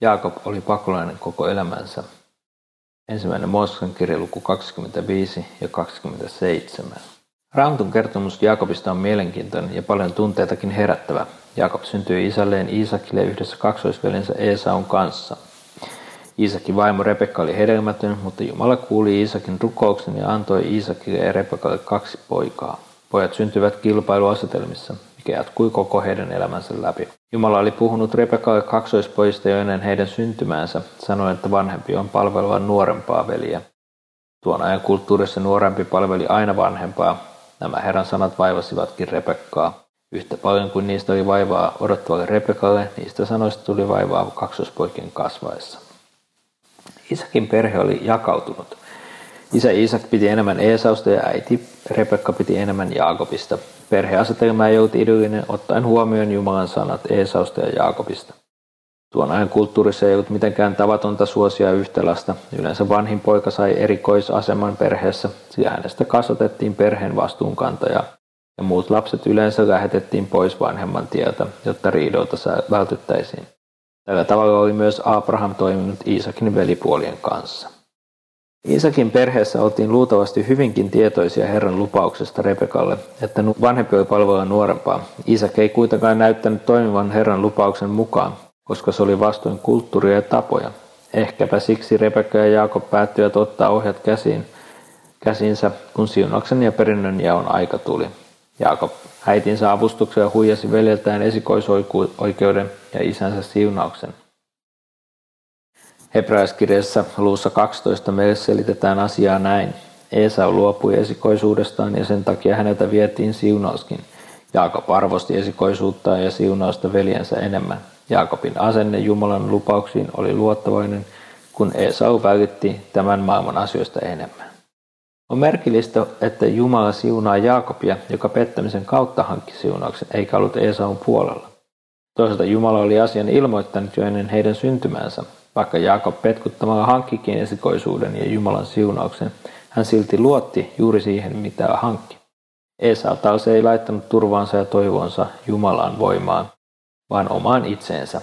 Jaakob oli pakolainen koko elämänsä. Ensimmäinen Mooseksen kirja luku 25 ja 27. Raamatun kertomus Jaakobista on mielenkiintoinen ja paljon tunteitakin herättävä. Jaakob syntyi isälleen Iisakille yhdessä kaksoisveljensä Eesaun kanssa. Iisakin vaimo Rebekka oli hedelmätön, mutta Jumala kuuli Iisakin rukouksen ja antoi Iisakille ja Rebekalle kaksi poikaa. Pojat syntyvät kilpailuasetelmissa, mikä jatkui koko heidän elämänsä läpi. Jumala oli puhunut Rebekalle kaksoispojista jo ennen heidän syntymäänsä, sanoen, että vanhempi on palvelua nuorempaa veliä. Tuon ajan kulttuurissa nuorempi palveli aina vanhempaa. Nämä Herran sanat vaivasivatkin Rebekkaa. Yhtä paljon kuin niistä oli vaivaa odottavalle Rebekalle, niistä sanoista tuli vaivaa kaksospoikien kasvaessa. Isakin perhe oli jakautunut. Isä Isak piti enemmän Eesausta ja äiti Rebekka piti enemmän Jaakobista. Perheasetelma ei ollut idyllinen ottaen huomioon Jumalan sanat Eesausta ja Jaakobista. Tuon ajan kulttuurissa ei ollut mitenkään tavatonta suosia yhtä lasta. Yleensä vanhin poika sai erikoisaseman perheessä, sillä hänestä kasvatettiin perheen vastuunkantajaa ja muut lapset yleensä lähetettiin pois vanhemman tieltä, jotta riidolta vältyttäisiin. Tällä tavalla oli myös Abraham toiminut Iisakin velipuolien kanssa. Iisakin perheessä oltiin luultavasti hyvinkin tietoisia Herran lupauksesta Rebekalle, että vanhempi oli palvella nuorempaa. Iisak ei kuitenkaan näyttänyt toimivan Herran lupauksen mukaan, koska se oli vastoin kulttuuria ja tapoja. Ehkäpä siksi Rebekka ja Jaakob päättivät ottaa ohjat käsiin, käsinsä, kun siunauksen ja perinnön jaon aika tuli. Jaakob äitinsä avustuksella huijasi veljeltään esikoisoikeuden ja isänsä siunauksen. Hebraiskirjassa luussa 12 meille selitetään asiaa näin. Esau luopui esikoisuudestaan ja sen takia häneltä vietiin siunauskin. Jaakob arvosti esikoisuutta ja siunausta veljensä enemmän. Jaakobin asenne Jumalan lupauksiin oli luottavainen, kun Esau välitti tämän maailman asioista enemmän. On merkillistä, että Jumala siunaa Jaakobia, joka pettämisen kautta hankki siunauksen, eikä ollut Esaun puolella. Toisaalta Jumala oli asian ilmoittanut jo ennen heidän syntymäänsä. Vaikka Jaakob petkuttamalla hankkikin esikoisuuden ja Jumalan siunauksen, hän silti luotti juuri siihen, mitä hankki. Esau taas ei laittanut turvaansa ja toivonsa Jumalan voimaan, vaan omaan itseensä.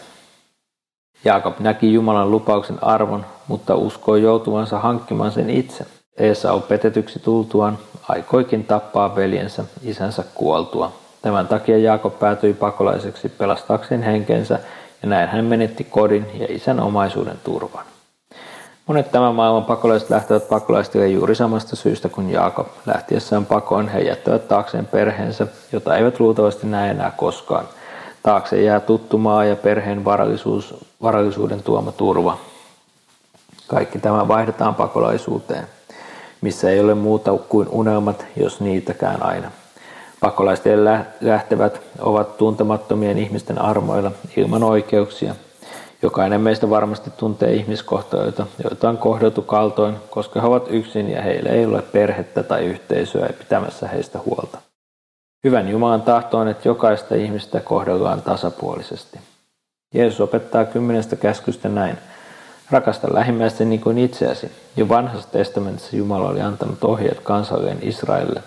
Jaakob näki Jumalan lupauksen arvon, mutta uskoi joutuvansa hankkimaan sen itse. Esau petetyksi tultuaan aikoikin tappaa veljensä isänsä kuoltua. Tämän takia Jaakob päätyi pakolaiseksi pelastaakseen henkensä ja näin hän menetti kodin ja isän omaisuuden turvan. Monet tämän maailman pakolaiset lähtevät pakolaistille juuri samasta syystä kuin Jaakob. Lähtiessään pakoon he jättävät taakseen perheensä, jota eivät luultavasti näe enää koskaan. Taakse jää tuttu maa ja perheen varallisuus, varallisuuden tuoma turva. Kaikki tämä vaihdetaan pakolaisuuteen missä ei ole muuta kuin unelmat, jos niitäkään aina. Pakolaisten lähtevät ovat tuntemattomien ihmisten armoilla ilman oikeuksia. Jokainen meistä varmasti tuntee ihmiskohtaloita, joita on kohdeltu kaltoin, koska he ovat yksin ja heillä ei ole perhettä tai yhteisöä pitämässä heistä huolta. Hyvän Jumalan tahto on, että jokaista ihmistä kohdellaan tasapuolisesti. Jeesus opettaa kymmenestä käskystä näin – Rakasta lähimmäistä niin kuin itseäsi. Jo vanhassa testamentissa Jumala oli antanut ohjeet kansalleen Israelille.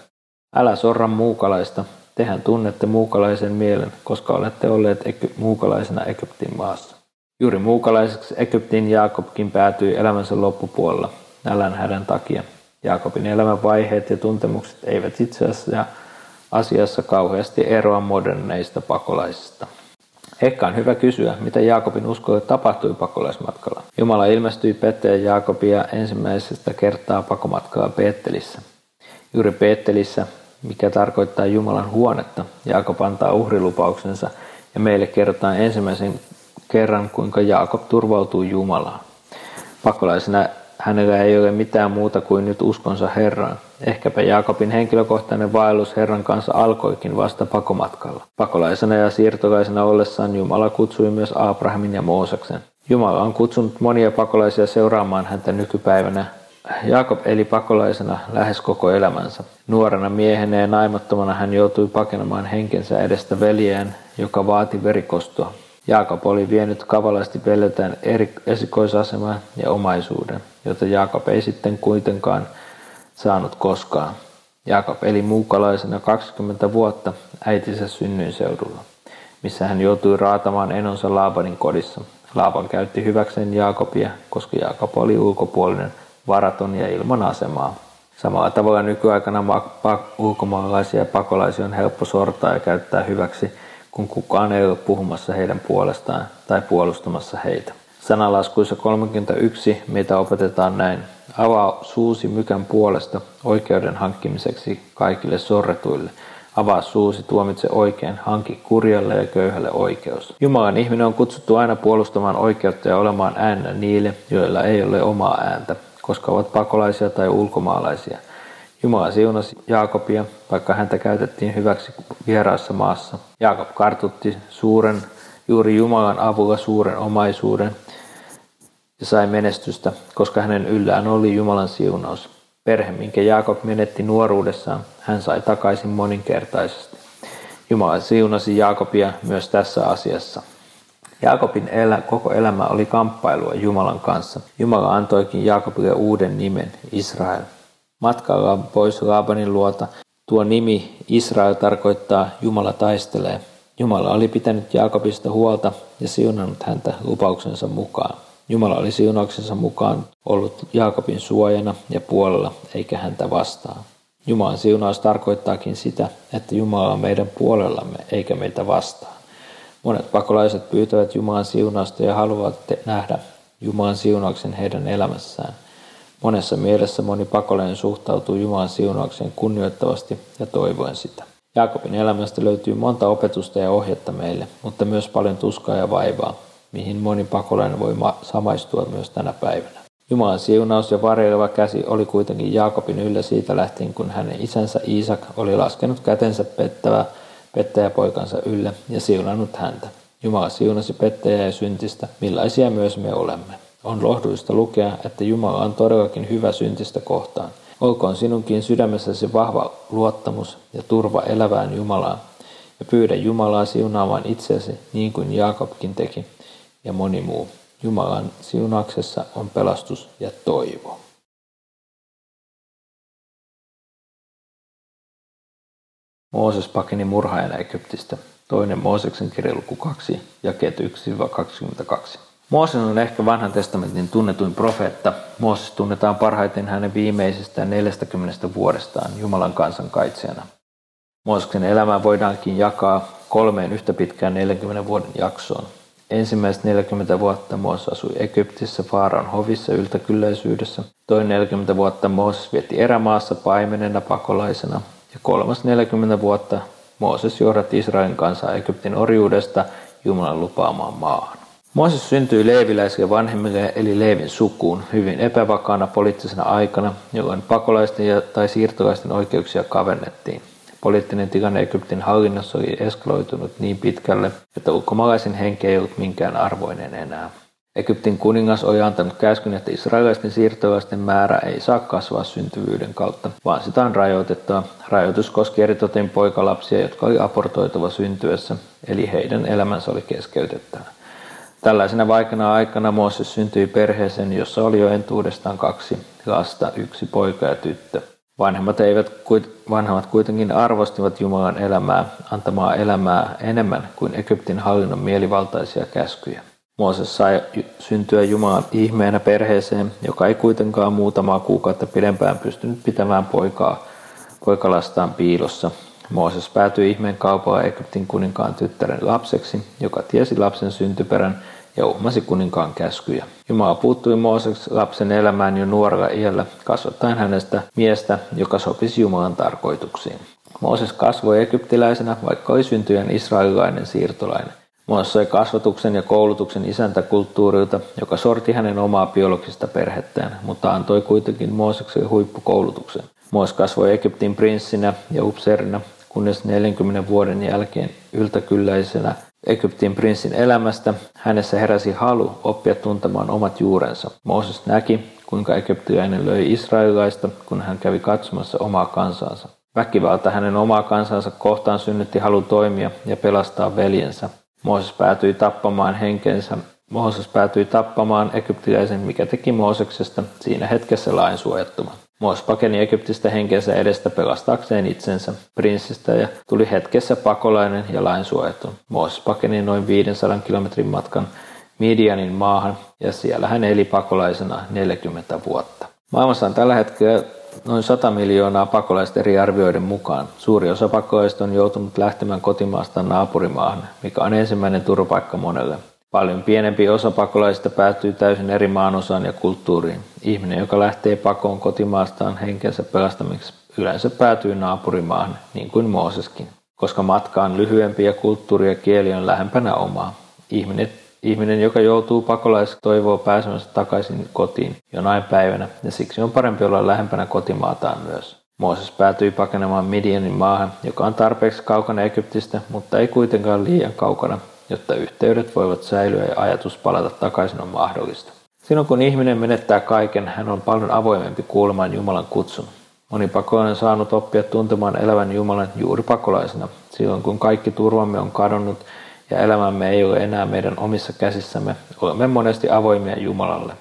Älä sorra muukalaista, tehän tunnette muukalaisen mielen, koska olette olleet Ety- muukalaisena Egyptin maassa. Juuri muukalaiseksi Egyptin Jaakobkin päätyi elämänsä loppupuolella, nälän hädän takia. Jaakobin elämän vaiheet ja tuntemukset eivät itse asiassa asiassa kauheasti eroa moderneista pakolaisista. Ehkä on hyvä kysyä, mitä Jaakobin uskolle tapahtui pakolaismatkalla. Jumala ilmestyi pettäjä Jaakobia ensimmäisestä kertaa pakomatkalla Peettelissä. Juuri Peettelissä, mikä tarkoittaa Jumalan huonetta, Jaakob antaa uhrilupauksensa ja meille kerrotaan ensimmäisen kerran, kuinka Jaakob turvautuu Jumalaan. Pakolaisena hänellä ei ole mitään muuta kuin nyt uskonsa Herraan. Ehkäpä Jaakobin henkilökohtainen vaellus Herran kanssa alkoikin vasta pakomatkalla. Pakolaisena ja siirtolaisena ollessaan Jumala kutsui myös Abrahamin ja Mooseksen. Jumala on kutsunut monia pakolaisia seuraamaan häntä nykypäivänä. Jaakob eli pakolaisena lähes koko elämänsä. Nuorena miehenä ja naimattomana hän joutui pakenemaan henkensä edestä veljään, joka vaati verikostoa. Jaakob oli vienyt kavalasti veljeltään eri esikoisaseman ja omaisuuden, jota Jaakob ei sitten kuitenkaan saanut koskaan. Jaakob eli muukalaisena 20 vuotta äitinsä synnyin seudulla, missä hän joutui raatamaan enonsa Laabanin kodissa. Laaban käytti hyväkseen Jaakobia, koska Jaakob oli ulkopuolinen, varaton ja ilman asemaa. Samalla tavalla nykyaikana ulkomaalaisia pakolaisia on helppo sortaa ja käyttää hyväksi, kun kukaan ei ole puhumassa heidän puolestaan tai puolustamassa heitä. Sanalaskuissa 31 meitä opetetaan näin. Avaa suusi mykän puolesta oikeuden hankkimiseksi kaikille sorretuille. Avaa suusi, tuomitse oikein, hanki kurjalle ja köyhälle oikeus. Jumalan ihminen on kutsuttu aina puolustamaan oikeutta ja olemaan äänä niille, joilla ei ole omaa ääntä, koska ovat pakolaisia tai ulkomaalaisia. Jumala siunasi Jaakobia, vaikka häntä käytettiin hyväksi vieraassa maassa. Jaakob kartutti suuren, juuri Jumalan avulla suuren omaisuuden ja sai menestystä, koska hänen yllään oli Jumalan siunaus. Perhe, minkä Jaakob menetti nuoruudessaan, hän sai takaisin moninkertaisesti. Jumala siunasi Jaakobia myös tässä asiassa. Jaakobin elä, koko elämä oli kamppailua Jumalan kanssa. Jumala antoikin Jaakobille uuden nimen, Israel. Matkalla pois Laabanin luota tuo nimi Israel tarkoittaa Jumala taistelee. Jumala oli pitänyt Jaakobista huolta ja siunannut häntä lupauksensa mukaan. Jumala oli siunauksensa mukaan ollut Jaakobin suojana ja puolella, eikä häntä vastaan. Jumalan siunaus tarkoittaakin sitä, että Jumala on meidän puolellamme eikä meitä vastaan. Monet pakolaiset pyytävät Jumalan siunausta ja haluavat nähdä Jumalan siunauksen heidän elämässään. Monessa mielessä moni pakolainen suhtautuu Jumalan siunaukseen kunnioittavasti ja toivoen sitä. Jaakobin elämästä löytyy monta opetusta ja ohjetta meille, mutta myös paljon tuskaa ja vaivaa, mihin moni pakolainen voi samaistua myös tänä päivänä. Jumalan siunaus ja varjeleva käsi oli kuitenkin Jaakobin yllä siitä lähtien, kun hänen isänsä Iisak oli laskenut kätensä pettävää pettäjäpoikansa ylle ja siunannut häntä. Jumala siunasi pettäjää ja syntistä, millaisia myös me olemme. On lohdullista lukea, että Jumala on todellakin hyvä syntistä kohtaan. Olkoon sinunkin sydämessäsi vahva luottamus ja turva elävään Jumalaan, ja pyydä Jumalaa siunaamaan itsesi niin kuin Jaakobkin teki, ja moni muu. Jumalan siunauksessa on pelastus ja toivo. Mooses pakeni murhaajana Egyptistä. Toinen Mooseksen kirja luku 2, jakeet 1-22. Mooses on ehkä vanhan testamentin tunnetuin profeetta. Mooses tunnetaan parhaiten hänen viimeisestä 40 vuodestaan Jumalan kansan kaitsijana. Mooseksen elämää voidaankin jakaa kolmeen yhtä pitkään 40 vuoden jaksoon. Ensimmäiset 40 vuotta Mooses asui Egyptissä Faaraon hovissa yltäkylläisyydessä. Toinen 40 vuotta Mooses vietti erämaassa paimenena pakolaisena. Ja kolmas 40 vuotta Mooses johdatti Israelin kansaa Egyptin orjuudesta Jumalan lupaamaan maahan. Mooses syntyi leeviläisille vanhemmille eli Leevin sukuun hyvin epävakaana poliittisena aikana, jolloin pakolaisten ja tai siirtolaisten oikeuksia kavennettiin. Poliittinen tilanne Egyptin hallinnossa oli eskaloitunut niin pitkälle, että ulkomaalaisen henki ei ollut minkään arvoinen enää. Egyptin kuningas oli antanut käskyn, että israelilaisten siirtolaisten määrä ei saa kasvaa syntyvyyden kautta, vaan sitä on rajoitettava. Rajoitus koski eritoten poikalapsia, jotka oli aportoitava syntyessä, eli heidän elämänsä oli keskeytettävä. Tällaisena vaikeana aikana Mooses syntyi perheeseen, jossa oli jo entuudestaan kaksi lasta, yksi poika ja tyttö. Vanhemmat, eivät, vanhemmat kuitenkin arvostivat Jumalan elämää, antamaa elämää enemmän kuin Egyptin hallinnon mielivaltaisia käskyjä. Mooses sai syntyä Jumalan ihmeenä perheeseen, joka ei kuitenkaan muutamaa kuukautta pidempään pystynyt pitämään poikaa, poikalastaan piilossa. Mooses päätyi ihmeen kaupalla Egyptin kuninkaan tyttären lapseksi, joka tiesi lapsen syntyperän ja uhmasi kuninkaan käskyjä. Jumala puuttui Mooseksi lapsen elämään jo nuorella iällä, kasvattaen hänestä miestä, joka sopisi Jumalan tarkoituksiin. Mooses kasvoi egyptiläisenä, vaikka oli syntyjän israelilainen siirtolainen. Sai kasvatuksen ja koulutuksen isäntäkulttuurilta, joka sorti hänen omaa biologista perhettään, mutta antoi kuitenkin Moosekselle huippukoulutuksen. Mooses kasvoi Egyptin prinssinä ja upseerina, kunnes 40 vuoden jälkeen yltäkylläisenä Egyptin prinssin elämästä hänessä heräsi halu oppia tuntemaan omat juurensa. Mooses näki, kuinka egyptiläinen löi israelilaista, kun hän kävi katsomassa omaa kansansa. Väkivalta hänen omaa kansansa kohtaan synnytti halu toimia ja pelastaa veljensä. Mooses päätyi tappamaan henkensä. Mooses päätyi tappamaan egyptiläisen, mikä teki Mooseksesta siinä hetkessä lainsuojattoman. Moos pakeni Egyptistä henkensä edestä pelastaakseen itsensä prinssistä ja tuli hetkessä pakolainen ja lainsuojattu. Moos pakeni noin 500 kilometrin matkan Midianin maahan ja siellä hän eli pakolaisena 40 vuotta. Maailmassa on tällä hetkellä noin 100 miljoonaa pakolaista eri arvioiden mukaan. Suuri osa pakolaista on joutunut lähtemään kotimaastaan naapurimaahan, mikä on ensimmäinen turvapaikka monelle. Paljon pienempi osa pakolaisista päätyy täysin eri maanosaan ja kulttuuriin. Ihminen, joka lähtee pakoon kotimaastaan henkensä pelastamiseksi, yleensä päätyy naapurimaahan, niin kuin Mooseskin. Koska matka on lyhyempi ja kulttuuri ja kieli on lähempänä omaa. Ihminen, ihminen joka joutuu pakolaiseksi, toivoo pääsemänsä takaisin kotiin jonain päivänä, ja siksi on parempi olla lähempänä kotimaataan myös. Mooses päätyi pakenemaan Midianin maahan, joka on tarpeeksi kaukana Egyptistä, mutta ei kuitenkaan liian kaukana, jotta yhteydet voivat säilyä ja ajatus palata takaisin on mahdollista. Silloin kun ihminen menettää kaiken, hän on paljon avoimempi kuulemaan Jumalan kutsun. Moni pakolainen on saanut oppia tuntemaan elävän Jumalan juuri pakolaisena. Silloin kun kaikki turvamme on kadonnut ja elämämme ei ole enää meidän omissa käsissämme, olemme monesti avoimia Jumalalle.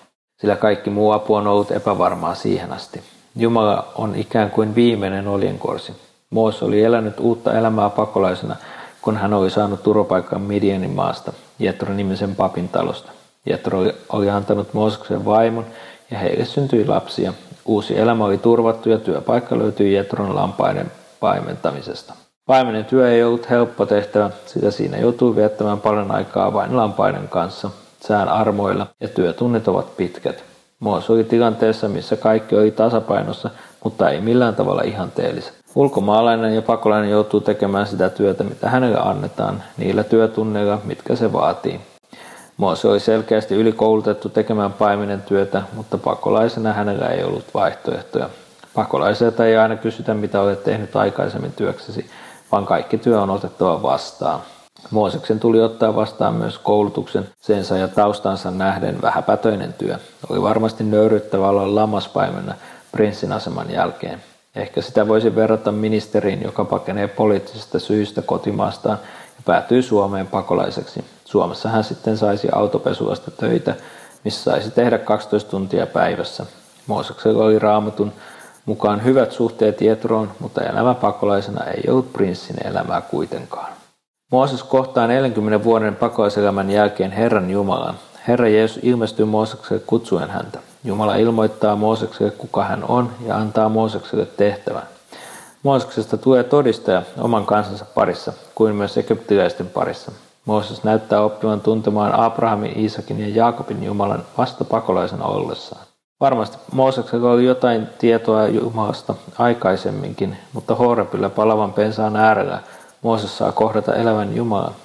Sillä kaikki muu apu on ollut epävarmaa siihen asti. Jumala on ikään kuin viimeinen oljenkorsi. Moos oli elänyt uutta elämää pakolaisena – kun hän oli saanut turvapaikan Midianin maasta, Jetro-nimisen papin talosta. Jetro oli antanut Mooseksen vaimon ja heille syntyi lapsia. Uusi elämä oli turvattu ja työpaikka löytyi Jetron lampaiden paimentamisesta. Paimenen työ ei ollut helppo tehtävä, sillä siinä joutui viettämään paljon aikaa vain lampaiden kanssa, sään armoilla ja työtunnit ovat pitkät. Moos oli tilanteessa, missä kaikki oli tasapainossa, mutta ei millään tavalla ihanteelliset. Ulkomaalainen ja pakolainen joutuu tekemään sitä työtä, mitä hänelle annetaan, niillä työtunneilla, mitkä se vaatii. Moose oli selkeästi ylikoulutettu tekemään paimenen työtä, mutta pakolaisena hänellä ei ollut vaihtoehtoja. Pakolaiselta ei aina kysytä, mitä olet tehnyt aikaisemmin työksesi, vaan kaikki työ on otettava vastaan. Mooseksen tuli ottaa vastaan myös koulutuksen sensa ja taustansa nähden vähäpätöinen työ. Oli varmasti nöyryttävä olla lammaspaimena prinssin aseman jälkeen. Ehkä sitä voisi verrata ministeriin, joka pakenee poliittisista syistä kotimaastaan ja päätyy Suomeen pakolaiseksi. Suomessa hän sitten saisi autopesuasta töitä, missä saisi tehdä 12 tuntia päivässä. Mooseksella oli raamatun mukaan hyvät suhteet Jetroon, mutta elämä pakolaisena ei ollut prinssin elämää kuitenkaan. Mooses kohtaa 40 vuoden pakolaiselämän jälkeen Herran Jumalan. Herra Jeesus ilmestyy Moosekselle kutsuen häntä. Jumala ilmoittaa Moosekselle, kuka hän on, ja antaa Moosekselle tehtävän. Mooseksesta tulee todistaja oman kansansa parissa, kuin myös egyptiläisten parissa. Mooses näyttää oppivan tuntemaan Abrahamin, Iisakin ja Jaakobin Jumalan vasta pakolaisena ollessaan. Varmasti Mooseksella oli jotain tietoa Jumalasta aikaisemminkin, mutta Horebilla palavan pensaan äärellä Mooses saa kohdata elävän Jumalan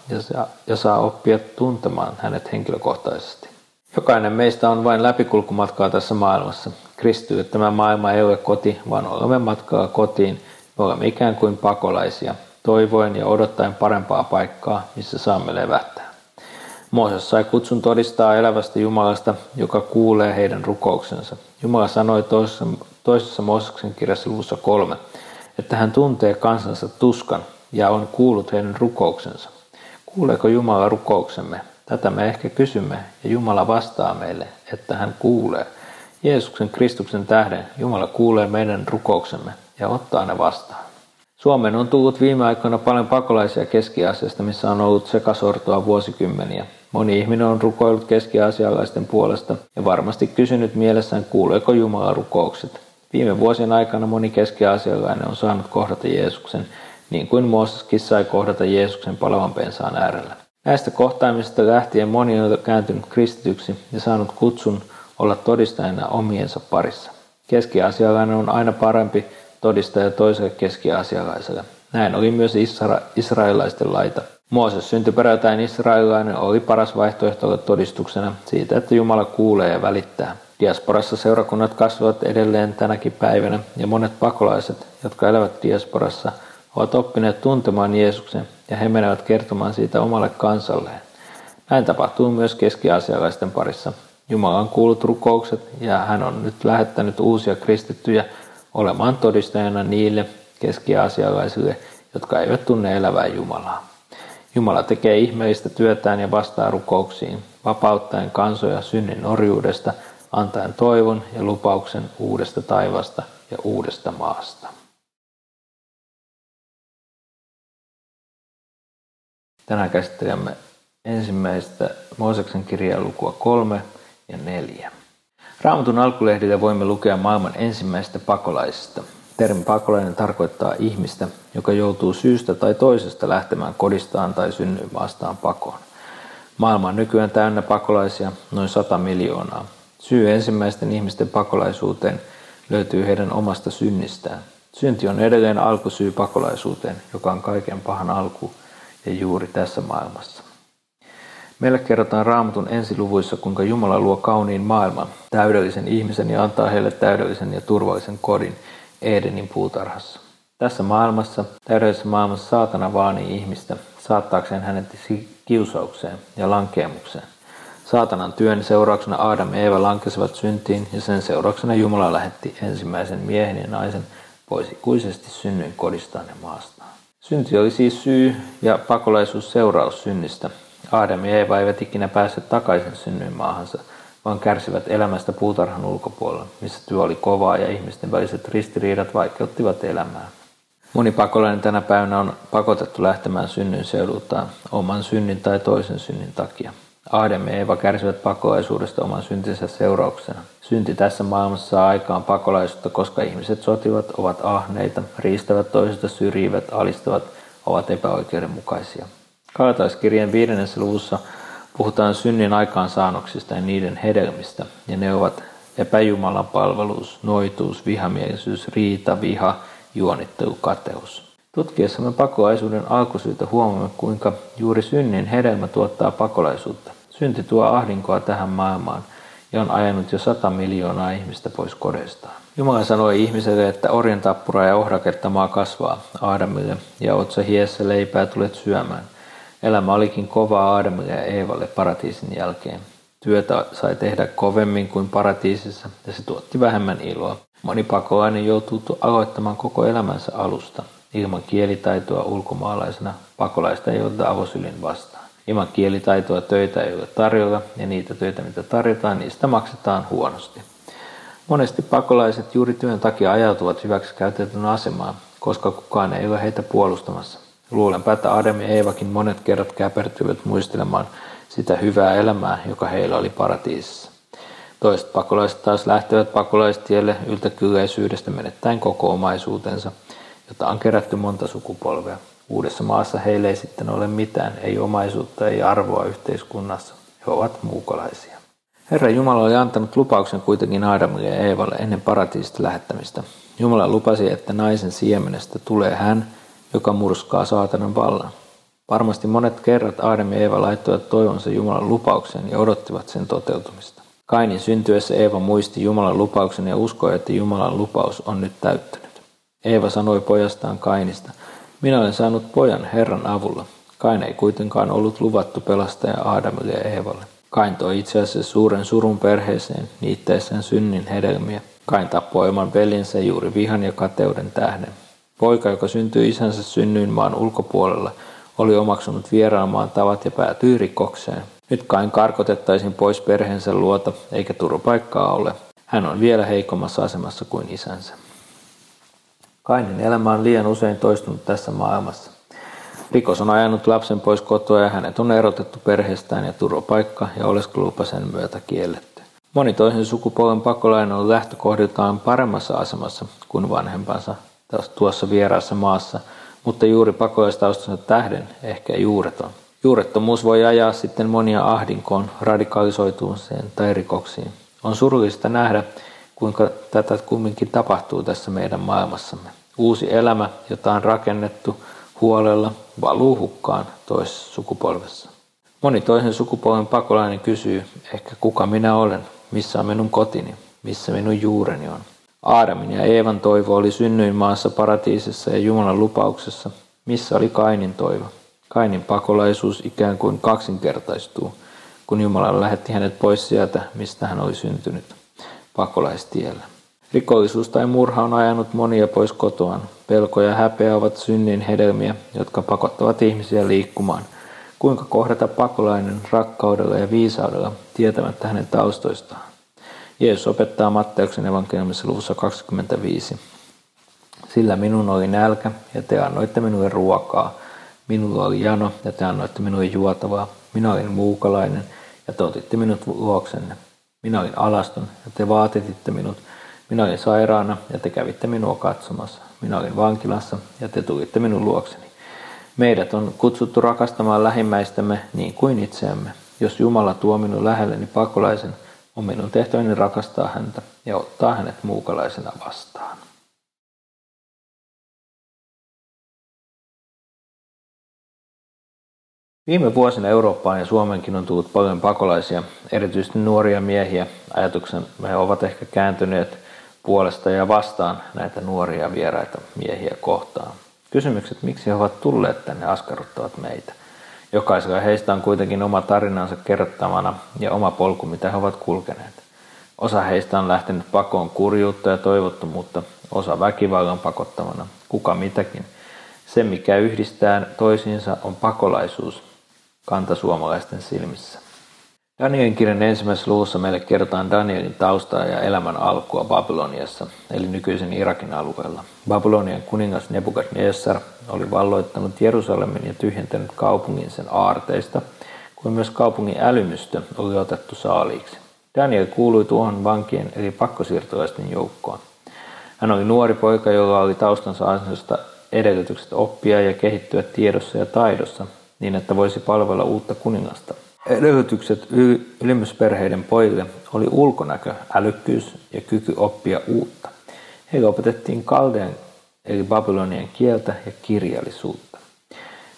ja saa oppia tuntemaan hänet henkilökohtaisesti. Jokainen meistä on vain läpikulkumatkaa tässä maailmassa. Kristyille tämä maailma ei ole koti, vaan olemme matkalla kotiin. Me olemme ikään kuin pakolaisia, toivoen ja odottaen parempaa paikkaa, missä saamme levähtää. Mooses sai kutsun todistaa elävästä Jumalasta, joka kuulee heidän rukouksensa. Jumala sanoi toisessa, toisessa Mooseksen kirjassa luvussa kolme, että hän tuntee kansansa tuskan ja on kuullut heidän rukouksensa. Kuuleeko Jumala rukouksemme? Tätä me ehkä kysymme ja Jumala vastaa meille, että hän kuulee. Jeesuksen Kristuksen tähden Jumala kuulee meidän rukouksemme ja ottaa ne vastaan. Suomeen on tullut viime aikoina paljon pakolaisia Keski-Aasiasta, missä on ollut sekasortoa vuosikymmeniä. Moni ihminen on rukoillut keski-aasialaisten puolesta ja varmasti kysynyt mielessään, kuuleeko Jumala rukoukset. Viime vuosien aikana moni keski-aasialainen on saanut kohdata Jeesuksen, niin kuin Mooseskin sai kohdata Jeesuksen palavan pensaan äärellä. Näistä kohtaamisista lähtien moni on kääntynyt kristityksi ja saanut kutsun olla todistajana omiensa parissa. Keski-asialainen on aina parempi todistaja toiselle keski-asialaiselle. Näin oli myös isra- israelilaisten laita. Mooses syntyperältään israelilainen oli paras vaihtoehto todistuksena siitä, että Jumala kuulee ja välittää. Diasporassa seurakunnat kasvavat edelleen tänäkin päivänä ja monet pakolaiset, jotka elävät diasporassa, ovat oppineet tuntemaan Jeesuksen ja he menevät kertomaan siitä omalle kansalleen. Näin tapahtuu myös keskiasialaisten parissa. Jumala on kuullut rukoukset ja hän on nyt lähettänyt uusia kristittyjä olemaan todistajana niille keskiasialaisille, jotka eivät tunne elävää Jumalaa. Jumala tekee ihmeellistä työtään ja vastaa rukouksiin, vapauttaen kansoja synnin orjuudesta, antaen toivon ja lupauksen uudesta taivasta ja uudesta maasta. Tänään käsittelemme ensimmäistä Mooseksen kirjaa lukua kolme ja neljä. Raamatun alkulehdillä voimme lukea maailman ensimmäistä pakolaisista. Termi pakolainen tarkoittaa ihmistä, joka joutuu syystä tai toisesta lähtemään kodistaan tai synnyinmaastaan pakoon. Maailma on nykyään täynnä pakolaisia, noin 100 miljoonaa. Syy ensimmäisten ihmisten pakolaisuuteen löytyy heidän omasta synnistään. Synti on edelleen alkusyy pakolaisuuteen, joka on kaiken pahan alku ja juuri tässä maailmassa. Meille kerrotaan raamatun ensiluvuissa, kuinka Jumala luo kauniin maailman, täydellisen ihmisen ja antaa heille täydellisen ja turvallisen kodin Edenin puutarhassa. Tässä maailmassa, täydellisessä maailmassa saatana vaanii ihmistä, saattaakseen hänet kiusaukseen ja lankeemukseen. Saatanan työn seurauksena Adam ja Eeva lankesivat syntiin ja sen seurauksena Jumala lähetti ensimmäisen miehen ja naisen pois ikuisesti synnyin kodistaan ja maastaan. Synti oli siis syy ja pakolaisuus seuraus synnistä. Adam ja Eeva eivät ikinä päässeet takaisin synnyin maahansa, vaan kärsivät elämästä puutarhan ulkopuolella, missä työ oli kovaa ja ihmisten väliset ristiriidat vaikeuttivat elämää. Moni pakolainen tänä päivänä on pakotettu lähtemään synnyn seudultaan oman synnin tai toisen synnin takia. Aadem ja Eeva kärsivät pakolaisuudesta oman syntinsä seurauksena. Synti tässä maailmassa saa aikaan pakolaisuutta, koska ihmiset sotivat, ovat ahneita, riistävät toisista syrjivät, alistavat, ovat epäoikeudenmukaisia. Kalataiskirjan viidennessä luvussa puhutaan synnin aikaansaannoksista ja niiden hedelmistä, ja ne ovat epäjumalan palvelus, noituus, vihamielisyys, riita, viha, juonittelu, kateus. Tutkiessamme pakolaisuuden alkusyytä huomaamme, kuinka juuri synnin hedelmä tuottaa pakolaisuutta. Synti tuo ahdinkoa tähän maailmaan ja on ajanut jo sata miljoonaa ihmistä pois kodeistaan. Jumala sanoi ihmiselle, että orjan tappura ja ohraketta maa kasvaa Aadamille ja otsa hiessä leipää tulet syömään. Elämä olikin kovaa Aadamille ja Eevalle paratiisin jälkeen. Työtä sai tehdä kovemmin kuin paratiisissa ja se tuotti vähemmän iloa. Moni pakolainen joutuu aloittamaan koko elämänsä alusta. Ilman kielitaitoa ulkomaalaisena pakolaista ei oteta avosylin vastaan. Ilman kielitaitoa töitä ei ole tarjolla ja niitä töitä, mitä tarjotaan, niistä maksetaan huonosti. Monesti pakolaiset juuri työn takia ajautuvat hyväksi käytetyn asemaan, koska kukaan ei ole heitä puolustamassa. Luulenpä, että Adam ja Eevakin monet kerrat käpertyivät muistelemaan sitä hyvää elämää, joka heillä oli paratiisissa. Toiset pakolaiset taas lähtevät pakolaistielle yltäkylläisyydestä menettäen koko omaisuutensa – jota on kerätty monta sukupolvea. Uudessa maassa heille ei sitten ole mitään, ei omaisuutta, ei arvoa yhteiskunnassa. He ovat muukalaisia. Herra Jumala oli antanut lupauksen kuitenkin Aadamille ja Eevalle ennen paratiisista lähettämistä. Jumala lupasi, että naisen siemenestä tulee hän, joka murskaa saatanan vallan. Varmasti monet kerrat Aadam ja Eeva laittoivat toivonsa Jumalan lupaukseen ja odottivat sen toteutumista. Kainin syntyessä Eeva muisti Jumalan lupauksen ja uskoi, että Jumalan lupaus on nyt täyttynyt. Eeva sanoi pojastaan Kainista, minä olen saanut pojan Herran avulla. Kain ei kuitenkaan ollut luvattu pelastaja Aadamille ja Eevalle. Kain toi itse asiassa suuren surun perheeseen, niittäessään synnin hedelmiä. Kain tappoi oman velinsä juuri vihan ja kateuden tähden. Poika, joka syntyi isänsä synnyin maan ulkopuolella, oli omaksunut vieraan maan tavat ja päätyi rikokseen. Nyt Kain karkotettaisiin pois perheensä luota, eikä turvapaikkaa ole. Hän on vielä heikommassa asemassa kuin isänsä. Kainin elämä on liian usein toistunut tässä maailmassa. Rikos on ajanut lapsen pois kotoa ja hänet on erotettu perheestään ja turvapaikka ja oleskelulupa sen myötä kielletty. Moni toisen sukupolven pakolainen on lähtökohdiltaan paremmassa asemassa kuin vanhempansa tuossa vieraassa maassa, mutta juuri pakolaistaustansa tähden ehkä juureton. Juurettomuus voi ajaa sitten monia ahdinkoon, radikalisoitumiseen tai rikoksiin. On surullista nähdä, kuinka tätä kumminkin tapahtuu tässä meidän maailmassamme. Uusi elämä, jota on rakennettu huolella, valuu hukkaan toisessa sukupolvessa. Moni toisen sukupolven pakolainen kysyy, ehkä kuka minä olen, missä on minun kotini, missä minun juureni on. Aadamin ja Eevan toivo oli synnyin maassa paratiisissa ja Jumalan lupauksessa. Missä oli Kainin toivo? Kainin pakolaisuus ikään kuin kaksinkertaistuu, kun Jumala lähetti hänet pois sieltä, mistä hän oli syntynyt pakolaistiellä. Rikollisuus tai murha on ajanut monia pois kotoaan. Pelko ja häpeä ovat synnin hedelmiä, jotka pakottavat ihmisiä liikkumaan. Kuinka kohdata pakolainen rakkaudella ja viisaudella tietämättä hänen taustoistaan? Jeesus opettaa Matteuksen evankeliumissa luvussa 25. Sillä minun oli nälkä ja te annoitte minulle ruokaa. Minulla oli jano ja te annoitte minulle juotavaa. Minä olin muukalainen ja te otitte minut luoksenne. Minä olin alaston ja te vaatititte minut. Minä olin sairaana ja te kävitte minua katsomassa. Minä olin vankilassa ja te tulitte minun luokseni. Meidät on kutsuttu rakastamaan lähimmäistämme niin kuin itseämme. Jos Jumala tuo minun lähelleni pakolaisen, on minun tehtäväni rakastaa häntä ja ottaa hänet muukalaisena vastaan. Viime vuosina Eurooppaan ja Suomenkin on tullut paljon pakolaisia, erityisesti nuoria miehiä. Ajatuksen he ovat ehkä kääntyneet puolesta ja vastaan näitä nuoria vieraita miehiä kohtaan. Kysymykset, miksi he ovat tulleet tänne, askarruttavat meitä. Jokaisella heistä on kuitenkin oma tarinansa kerrottavana ja oma polku, mitä he ovat kulkeneet. Osa heistä on lähtenyt pakoon kurjuutta ja toivottomuutta, osa väkivallan pakottamana, kuka mitäkin. Se, mikä yhdistää toisiinsa, on pakolaisuus kantasuomalaisten silmissä. Danielin kirjan ensimmäisessä luvussa meille kerrotaan Danielin taustaa ja elämän alkua Babyloniassa, eli nykyisen Irakin alueella. Babylonian kuningas Nebukadnessar oli valloittanut Jerusalemin ja tyhjentänyt kaupungin sen aarteista, kuin myös kaupungin älymystö oli otettu saaliiksi. Daniel kuului tuohon vankien eli pakkosiirtolaisten joukkoon. Hän oli nuori poika, jolla oli taustansa ansiosta edellytykset oppia ja kehittyä tiedossa ja taidossa, niin että voisi palvella uutta kuningasta – Edellytykset ylimysperheiden pojille oli ulkonäkö, älykkyys ja kyky oppia uutta. Heille opetettiin kaldean eli Babylonian kieltä ja kirjallisuutta.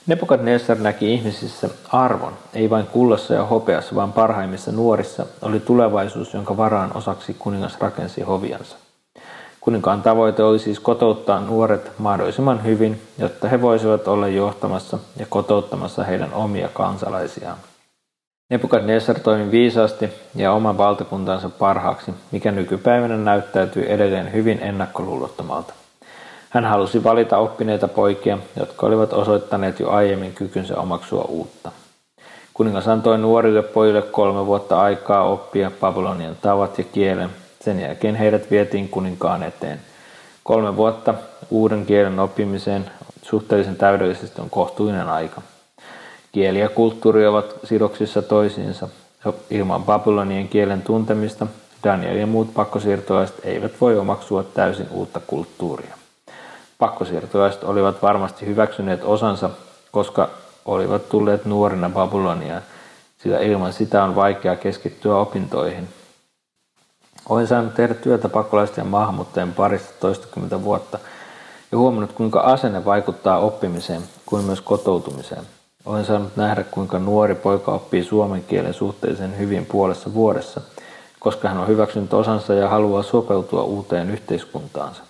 Nebukadnessar näki ihmisissä arvon, ei vain kullassa ja hopeassa, vaan parhaimmissa nuorissa oli tulevaisuus, jonka varaan osaksi kuningas rakensi hoviansa. Kuninkaan tavoite oli siis kotouttaa nuoret mahdollisimman hyvin, jotta he voisivat olla johtamassa ja kotouttamassa heidän omia kansalaisiaan. Nebukadnessar toimi viisaasti ja oman valtakuntansa parhaaksi, mikä nykypäivänä näyttäytyy edelleen hyvin ennakkoluulottomalta. Hän halusi valita oppineita poikia, jotka olivat osoittaneet jo aiemmin kykynsä omaksua uutta. Kuningas antoi nuorille pojille kolme vuotta aikaa oppia Babylonian tavat ja kielen. Sen jälkeen heidät vietiin kuninkaan eteen. Kolme vuotta uuden kielen oppimiseen suhteellisen täydellisesti on kohtuullinen aika. Kieli ja kulttuuri ovat sidoksissa toisiinsa. Ilman Babylonien kielen tuntemista Daniel ja muut pakkosiirtolaiset eivät voi omaksua täysin uutta kulttuuria. Pakkosiirtolaiset olivat varmasti hyväksyneet osansa, koska olivat tulleet nuorina Babyloniaan, sillä ilman sitä on vaikea keskittyä opintoihin. Olen saanut tehdä työtä pakolaisten ja maahanmuuttajien parista toistakymmentä vuotta ja huomannut, kuinka asenne vaikuttaa oppimiseen kuin myös kotoutumiseen – olen saanut nähdä, kuinka nuori poika oppii suomen kielen suhteellisen hyvin puolessa vuodessa, koska hän on hyväksynyt osansa ja haluaa sopeutua uuteen yhteiskuntaansa.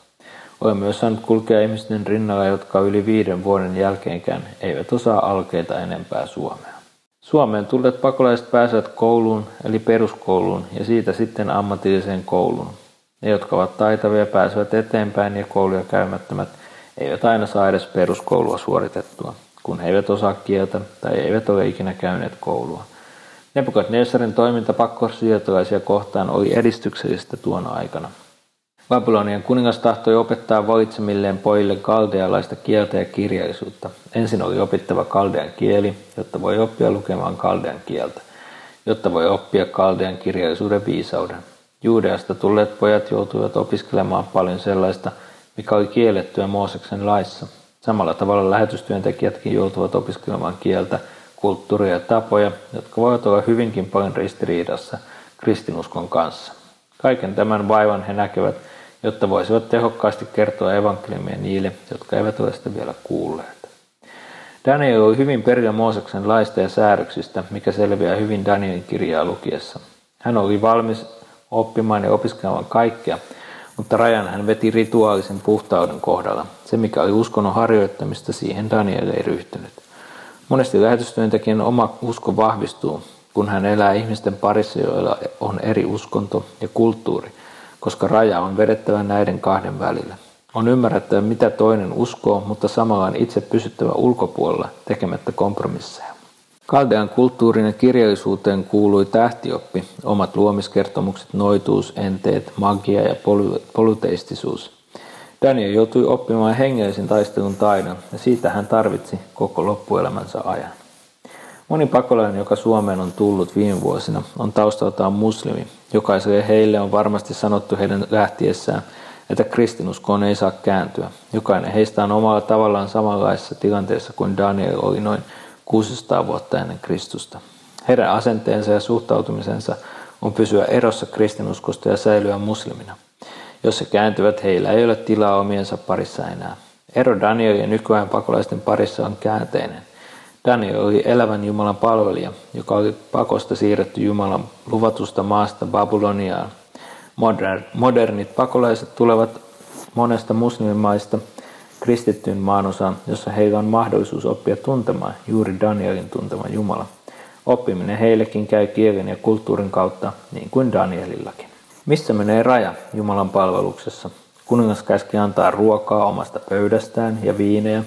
Olen myös saanut kulkea ihmisten rinnalla, jotka yli viiden vuoden jälkeenkään eivät osaa alkeita enempää suomea. Suomeen tulleet pakolaiset pääsevät kouluun, eli peruskouluun, ja siitä sitten ammatilliseen kouluun. Ne, jotka ovat taitavia, pääsevät eteenpäin ja kouluja käymättömät eivät aina saa edes peruskoulua suoritettua kun he eivät osaa kieltä tai eivät ole ikinä käyneet koulua. Nebukadnessarin toiminta pakkosiirtolaisia kohtaan oli edistyksellistä tuona aikana. Babylonian kuningas tahtoi opettaa valitsemilleen pojille kaldealaista kieltä ja kirjallisuutta. Ensin oli opittava kaldean kieli, jotta voi oppia lukemaan kaldean kieltä, jotta voi oppia kaldean kirjallisuuden viisauden. Juudeasta tulleet pojat joutuivat opiskelemaan paljon sellaista, mikä oli kiellettyä Mooseksen laissa – Samalla tavalla lähetystyöntekijätkin joutuvat opiskelemaan kieltä, kulttuuria ja tapoja, jotka voivat olla hyvinkin paljon ristiriidassa kristinuskon kanssa. Kaiken tämän vaivan he näkevät, jotta voisivat tehokkaasti kertoa evankeliumia niille, jotka eivät ole sitä vielä kuulleet. Daniel oli hyvin perillä Mooseksen laista ja säädöksistä, mikä selviää hyvin Danielin kirjaa lukiessa. Hän oli valmis oppimaan ja opiskelemaan kaikkea, mutta rajan hän veti rituaalisen puhtauden kohdalla. Se, mikä oli uskonnon harjoittamista, siihen Daniel ei ryhtynyt. Monesti lähetystyöntekijän oma usko vahvistuu, kun hän elää ihmisten parissa, joilla on eri uskonto ja kulttuuri, koska raja on vedettävä näiden kahden välillä. On ymmärrettävä, mitä toinen uskoo, mutta samalla on itse pysyttävä ulkopuolella tekemättä kompromisseja. Kaldean kulttuurin ja kirjallisuuteen kuului tähtioppi, omat luomiskertomukset, noituus, enteet, magia ja polyteistisuus. Daniel joutui oppimaan hengellisen taistelun taidon ja siitä hän tarvitsi koko loppuelämänsä ajan. Moni pakolainen, joka Suomeen on tullut viime vuosina, on taustaltaan muslimi. Jokaiselle heille on varmasti sanottu heidän lähtiessään, että kristinuskoon ei saa kääntyä. Jokainen heistä on omalla tavallaan samanlaisessa tilanteessa kuin Daniel oli noin 600 vuotta ennen Kristusta. Heidän asenteensa ja suhtautumisensa on pysyä erossa kristinuskosta ja säilyä muslimina. Jos he kääntyvät, heillä ei ole tilaa omiensa parissa enää. Ero Daniel ja nykyajan pakolaisten parissa on käänteinen. Daniel oli elävän Jumalan palvelija, joka oli pakosta siirretty Jumalan luvatusta maasta Babyloniaan. Modernit pakolaiset tulevat monesta muslimimaista kristittyyn maanosaan, jossa heillä on mahdollisuus oppia tuntemaan juuri Danielin tuntema Jumala. Oppiminen heillekin käy kielen ja kulttuurin kautta, niin kuin Danielillakin. Missä menee raja Jumalan palveluksessa? Kuningas käski antaa ruokaa omasta pöydästään ja viinejä,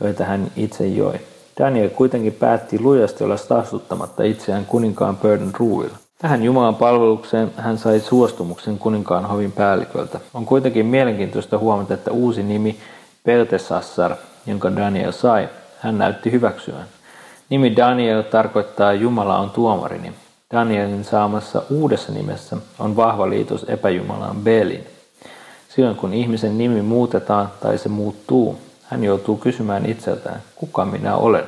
joita hän itse joi. Daniel kuitenkin päätti lujasti olla saastuttamatta itseään kuninkaan pöydän ruuilla. Tähän Jumalan palvelukseen hän sai suostumuksen kuninkaan hovin päälliköltä. On kuitenkin mielenkiintoista huomata, että uusi nimi Peltesassar, jonka Daniel sai, hän näytti hyväksyvän. Nimi Daniel tarkoittaa Jumala on tuomarini. Danielin saamassa uudessa nimessä on vahva liitos epäjumalaan Belin. Silloin kun ihmisen nimi muutetaan tai se muuttuu, hän joutuu kysymään itseltään, kuka minä olen.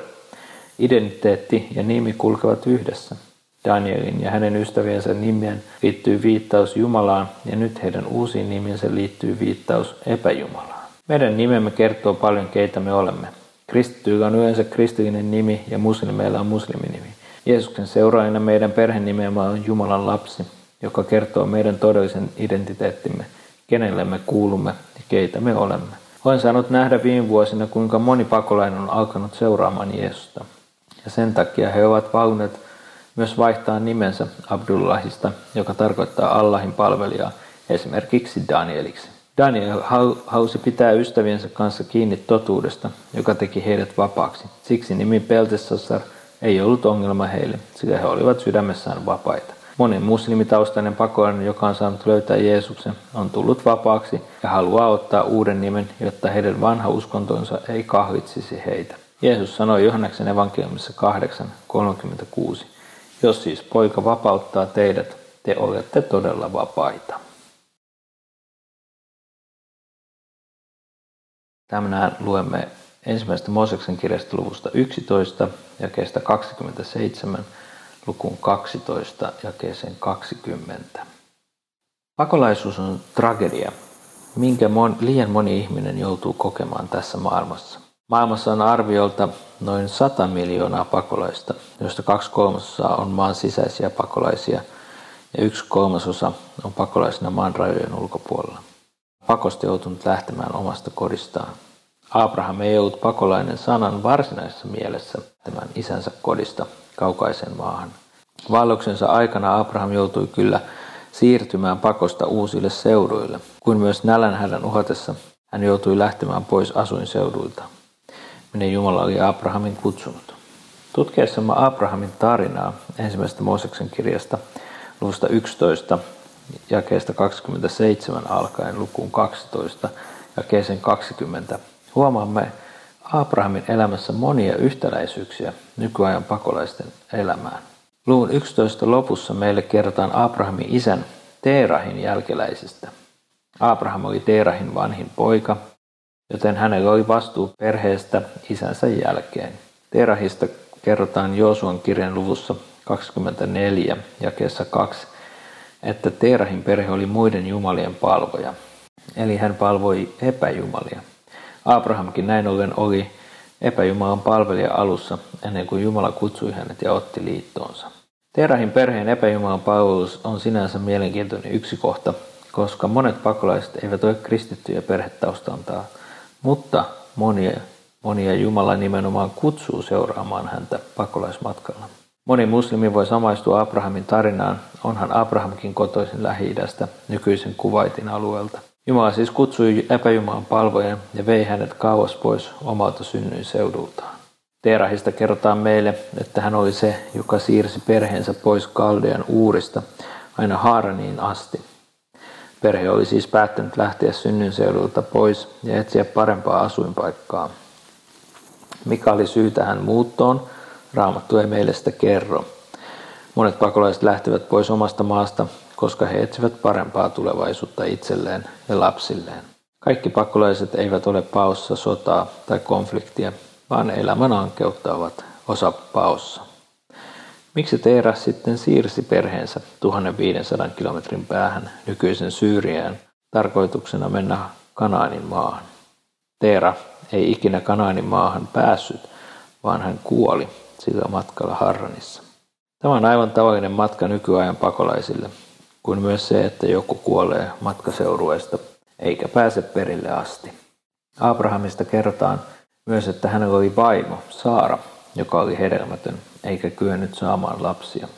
Identiteetti ja nimi kulkevat yhdessä. Danielin ja hänen ystäviensä nimien liittyy viittaus Jumalaan ja nyt heidän uusiin nimiensä liittyy viittaus epäjumalaan. Meidän nimemme kertoo paljon keitä me olemme. Kristityillä on yleensä kristillinen nimi ja muslimeilla on musliminimi. Jeesuksen seuraajana meidän perhenimemme on Jumalan lapsi, joka kertoo meidän todellisen identiteettimme, kenelle me kuulumme ja keitä me olemme. Olen saanut nähdä viime vuosina, kuinka moni pakolainen on alkanut seuraamaan Jeesusta. Ja sen takia he ovat valmiit myös vaihtaa nimensä Abdullahista, joka tarkoittaa Allahin palvelijaa, esimerkiksi Danieliksi. Daniel halusi pitää ystäviensä kanssa kiinni totuudesta, joka teki heidät vapaaksi. Siksi nimi Peltesassar ei ollut ongelma heille, sillä he olivat sydämessään vapaita. Moni muslimitaustainen pakolainen, joka on saanut löytää Jeesuksen, on tullut vapaaksi ja haluaa ottaa uuden nimen, jotta heidän vanha uskontonsa ei kahlitsisi heitä. Jeesus sanoi Johanneksen evankeliumissa 8.36. Jos siis poika vapauttaa teidät, te olette todella vapaita. Tänään luemme ensimmäistä Mooseksen kirjasta luvusta 11 ja kestä 27 lukuun 12 ja kesän 20. Pakolaisuus on tragedia, minkä mon, liian moni ihminen joutuu kokemaan tässä maailmassa. Maailmassa on arviolta noin 100 miljoonaa pakolaista, joista kaksi kolmasosaa on maan sisäisiä pakolaisia ja yksi kolmasosa on pakolaisina maan rajojen ulkopuolella. Pakosta joutunut lähtemään omasta kodistaan. Abraham ei ollut pakolainen sanan varsinaisessa mielessä tämän isänsä kodista kaukaisen maahan. Vaelluksensa aikana Abraham joutui kyllä siirtymään pakosta uusille seuduille, kuin myös nälänhädän uhatessa hän joutui lähtemään pois asuinseuduilta minne Jumala oli Abrahamin kutsunut. Tutkiessamme Abrahamin tarinaa ensimmäisestä Mooseksen kirjasta luvusta 11 jakeesta 27 alkaen lukuun 12 jakeeseen 20 huomaamme Abrahamin elämässä monia yhtäläisyyksiä nykyajan pakolaisten elämään. Luvun 11 lopussa meille kerrotaan Abrahamin isän Teerahin jälkeläisistä. Abraham oli Teerahin vanhin poika joten hänellä oli vastuu perheestä isänsä jälkeen. Terahista kerrotaan Joosuan kirjan luvussa 24 jakeessa 2, että Terahin perhe oli muiden jumalien palvoja, eli hän palvoi epäjumalia. Abrahamkin näin ollen oli epäjumalan palvelija alussa ennen kuin Jumala kutsui hänet ja otti liittoonsa. Terahin perheen epäjumalan palvelus on sinänsä mielenkiintoinen yksi kohta, koska monet pakolaiset eivät ole kristittyjä perhetaustaltaan mutta monia, monia Jumala nimenomaan kutsuu seuraamaan häntä pakolaismatkalla. Moni muslimi voi samaistua Abrahamin tarinaan, onhan Abrahamkin kotoisin Lähi-idästä, nykyisen Kuvaitin alueelta. Jumala siis kutsui epäjumalan palvojen ja vei hänet kauas pois omalta synnyin seudultaan. Terahista kerrotaan meille, että hän oli se, joka siirsi perheensä pois Kaldean uurista aina Haaraniin asti. Perhe oli siis päättänyt lähteä synnynseudulta pois ja etsiä parempaa asuinpaikkaa. Mikä oli syy tähän muuttoon? Raamattu ei meille sitä kerro. Monet pakolaiset lähtevät pois omasta maasta, koska he etsivät parempaa tulevaisuutta itselleen ja lapsilleen. Kaikki pakolaiset eivät ole paossa sotaa tai konfliktia, vaan elämän ankeutta ovat osa paossa. Miksi Teera sitten siirsi perheensä 1500 kilometrin päähän nykyisen Syyriään tarkoituksena mennä Kanaanin maahan? Teera ei ikinä Kanaanin maahan päässyt, vaan hän kuoli sillä matkalla Harranissa. Tämä on aivan tavallinen matka nykyajan pakolaisille, kuin myös se, että joku kuolee matkaseurueesta eikä pääse perille asti. Abrahamista kerrotaan myös, että hänellä oli vaimo, Saara, joka oli hedelmätön, eikä kyennyt saamaan lapsia.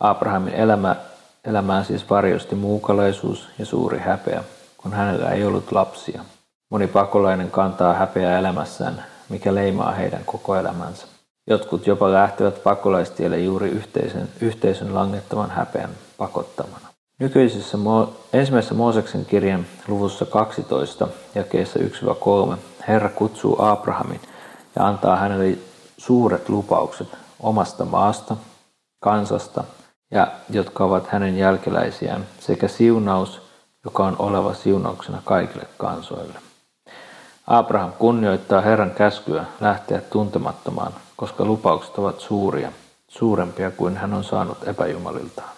Abrahamin elämä, elämään siis varjosti muukalaisuus ja suuri häpeä, kun hänellä ei ollut lapsia. Moni pakolainen kantaa häpeää elämässään, mikä leimaa heidän koko elämänsä. Jotkut jopa lähtevät pakolaistielle juuri yhteisön, yhteisön langettavan häpeän pakottamana. Nykyisessä ensimmäisessä Mooseksen kirjan luvussa 12 jakeessa 1-3 Herra kutsuu Abrahamin ja antaa hänelle suuret lupaukset omasta maasta, kansasta ja jotka ovat hänen jälkeläisiään sekä siunaus, joka on oleva siunauksena kaikille kansoille. Abraham kunnioittaa Herran käskyä lähteä tuntemattomaan, koska lupaukset ovat suuria, suurempia kuin hän on saanut epäjumaliltaan.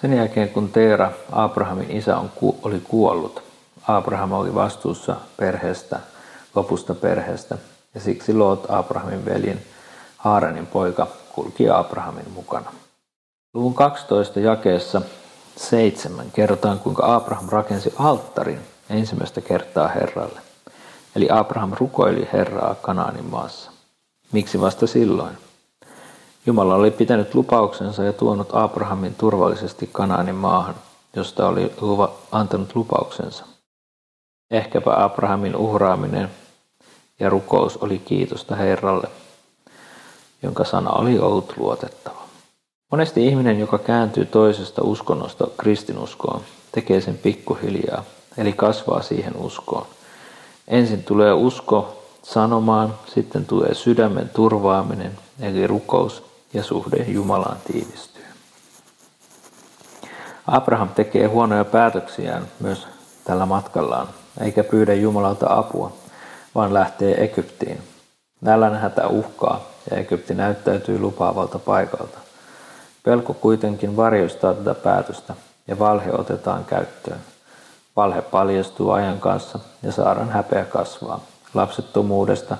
Sen jälkeen kun Teera, Abrahamin isä, on, oli kuollut, Abraham oli vastuussa perheestä, lopusta perheestä, ja siksi Lot, Abrahamin veljen, Haaranin poika, kulki Abrahamin mukana. Luvun 12 jakeessa 7 kerrotaan, kuinka Abraham rakensi alttarin ensimmäistä kertaa Herralle. Eli Abraham rukoili Herraa Kanaanin maassa. Miksi vasta silloin? Jumala oli pitänyt lupauksensa ja tuonut Abrahamin turvallisesti Kanaanin maahan, josta oli luva, antanut lupauksensa. Ehkäpä Abrahamin uhraaminen ja rukous oli kiitosta Herralle, jonka sana oli ollut luotettava. Monesti ihminen, joka kääntyy toisesta uskonnosta kristinuskoon, tekee sen pikkuhiljaa, eli kasvaa siihen uskoon. Ensin tulee usko sanomaan, sitten tulee sydämen turvaaminen, eli rukous ja suhde Jumalaan tiivistyy. Abraham tekee huonoja päätöksiään myös tällä matkallaan, eikä pyydä Jumalalta apua, vaan lähtee Egyptiin. Nälän hätä uhkaa ja Egypti näyttäytyy lupaavalta paikalta. Pelko kuitenkin varjostaa tätä päätöstä ja valhe otetaan käyttöön. Valhe paljastuu ajan kanssa ja Saaran häpeä kasvaa lapsettomuudesta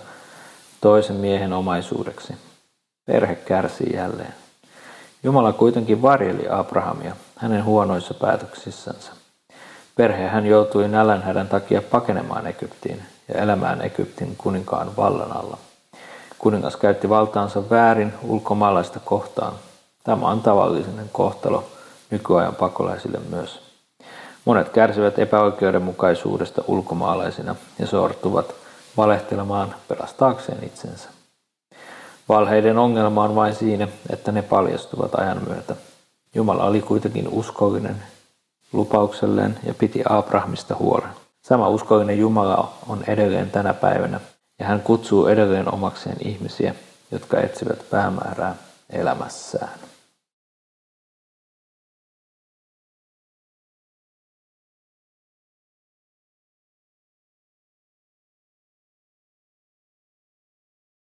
toisen miehen omaisuudeksi. Perhe kärsii jälleen. Jumala kuitenkin varjeli Abrahamia hänen huonoissa päätöksissänsä. Perhe hän joutui nälänhädän takia pakenemaan Egyptiin ja elämään Egyptin kuninkaan vallan alla. Kuningas käytti valtaansa väärin ulkomaalaista kohtaan. Tämä on tavallinen kohtalo nykyajan pakolaisille myös. Monet kärsivät epäoikeudenmukaisuudesta ulkomaalaisina ja sortuvat valehtelemaan pelastaakseen itsensä. Valheiden ongelma on vain siinä, että ne paljastuvat ajan myötä. Jumala oli kuitenkin uskollinen lupaukselleen ja piti Abrahamista huolen. Sama uskollinen Jumala on edelleen tänä päivänä ja hän kutsuu edelleen omakseen ihmisiä, jotka etsivät päämäärää elämässään.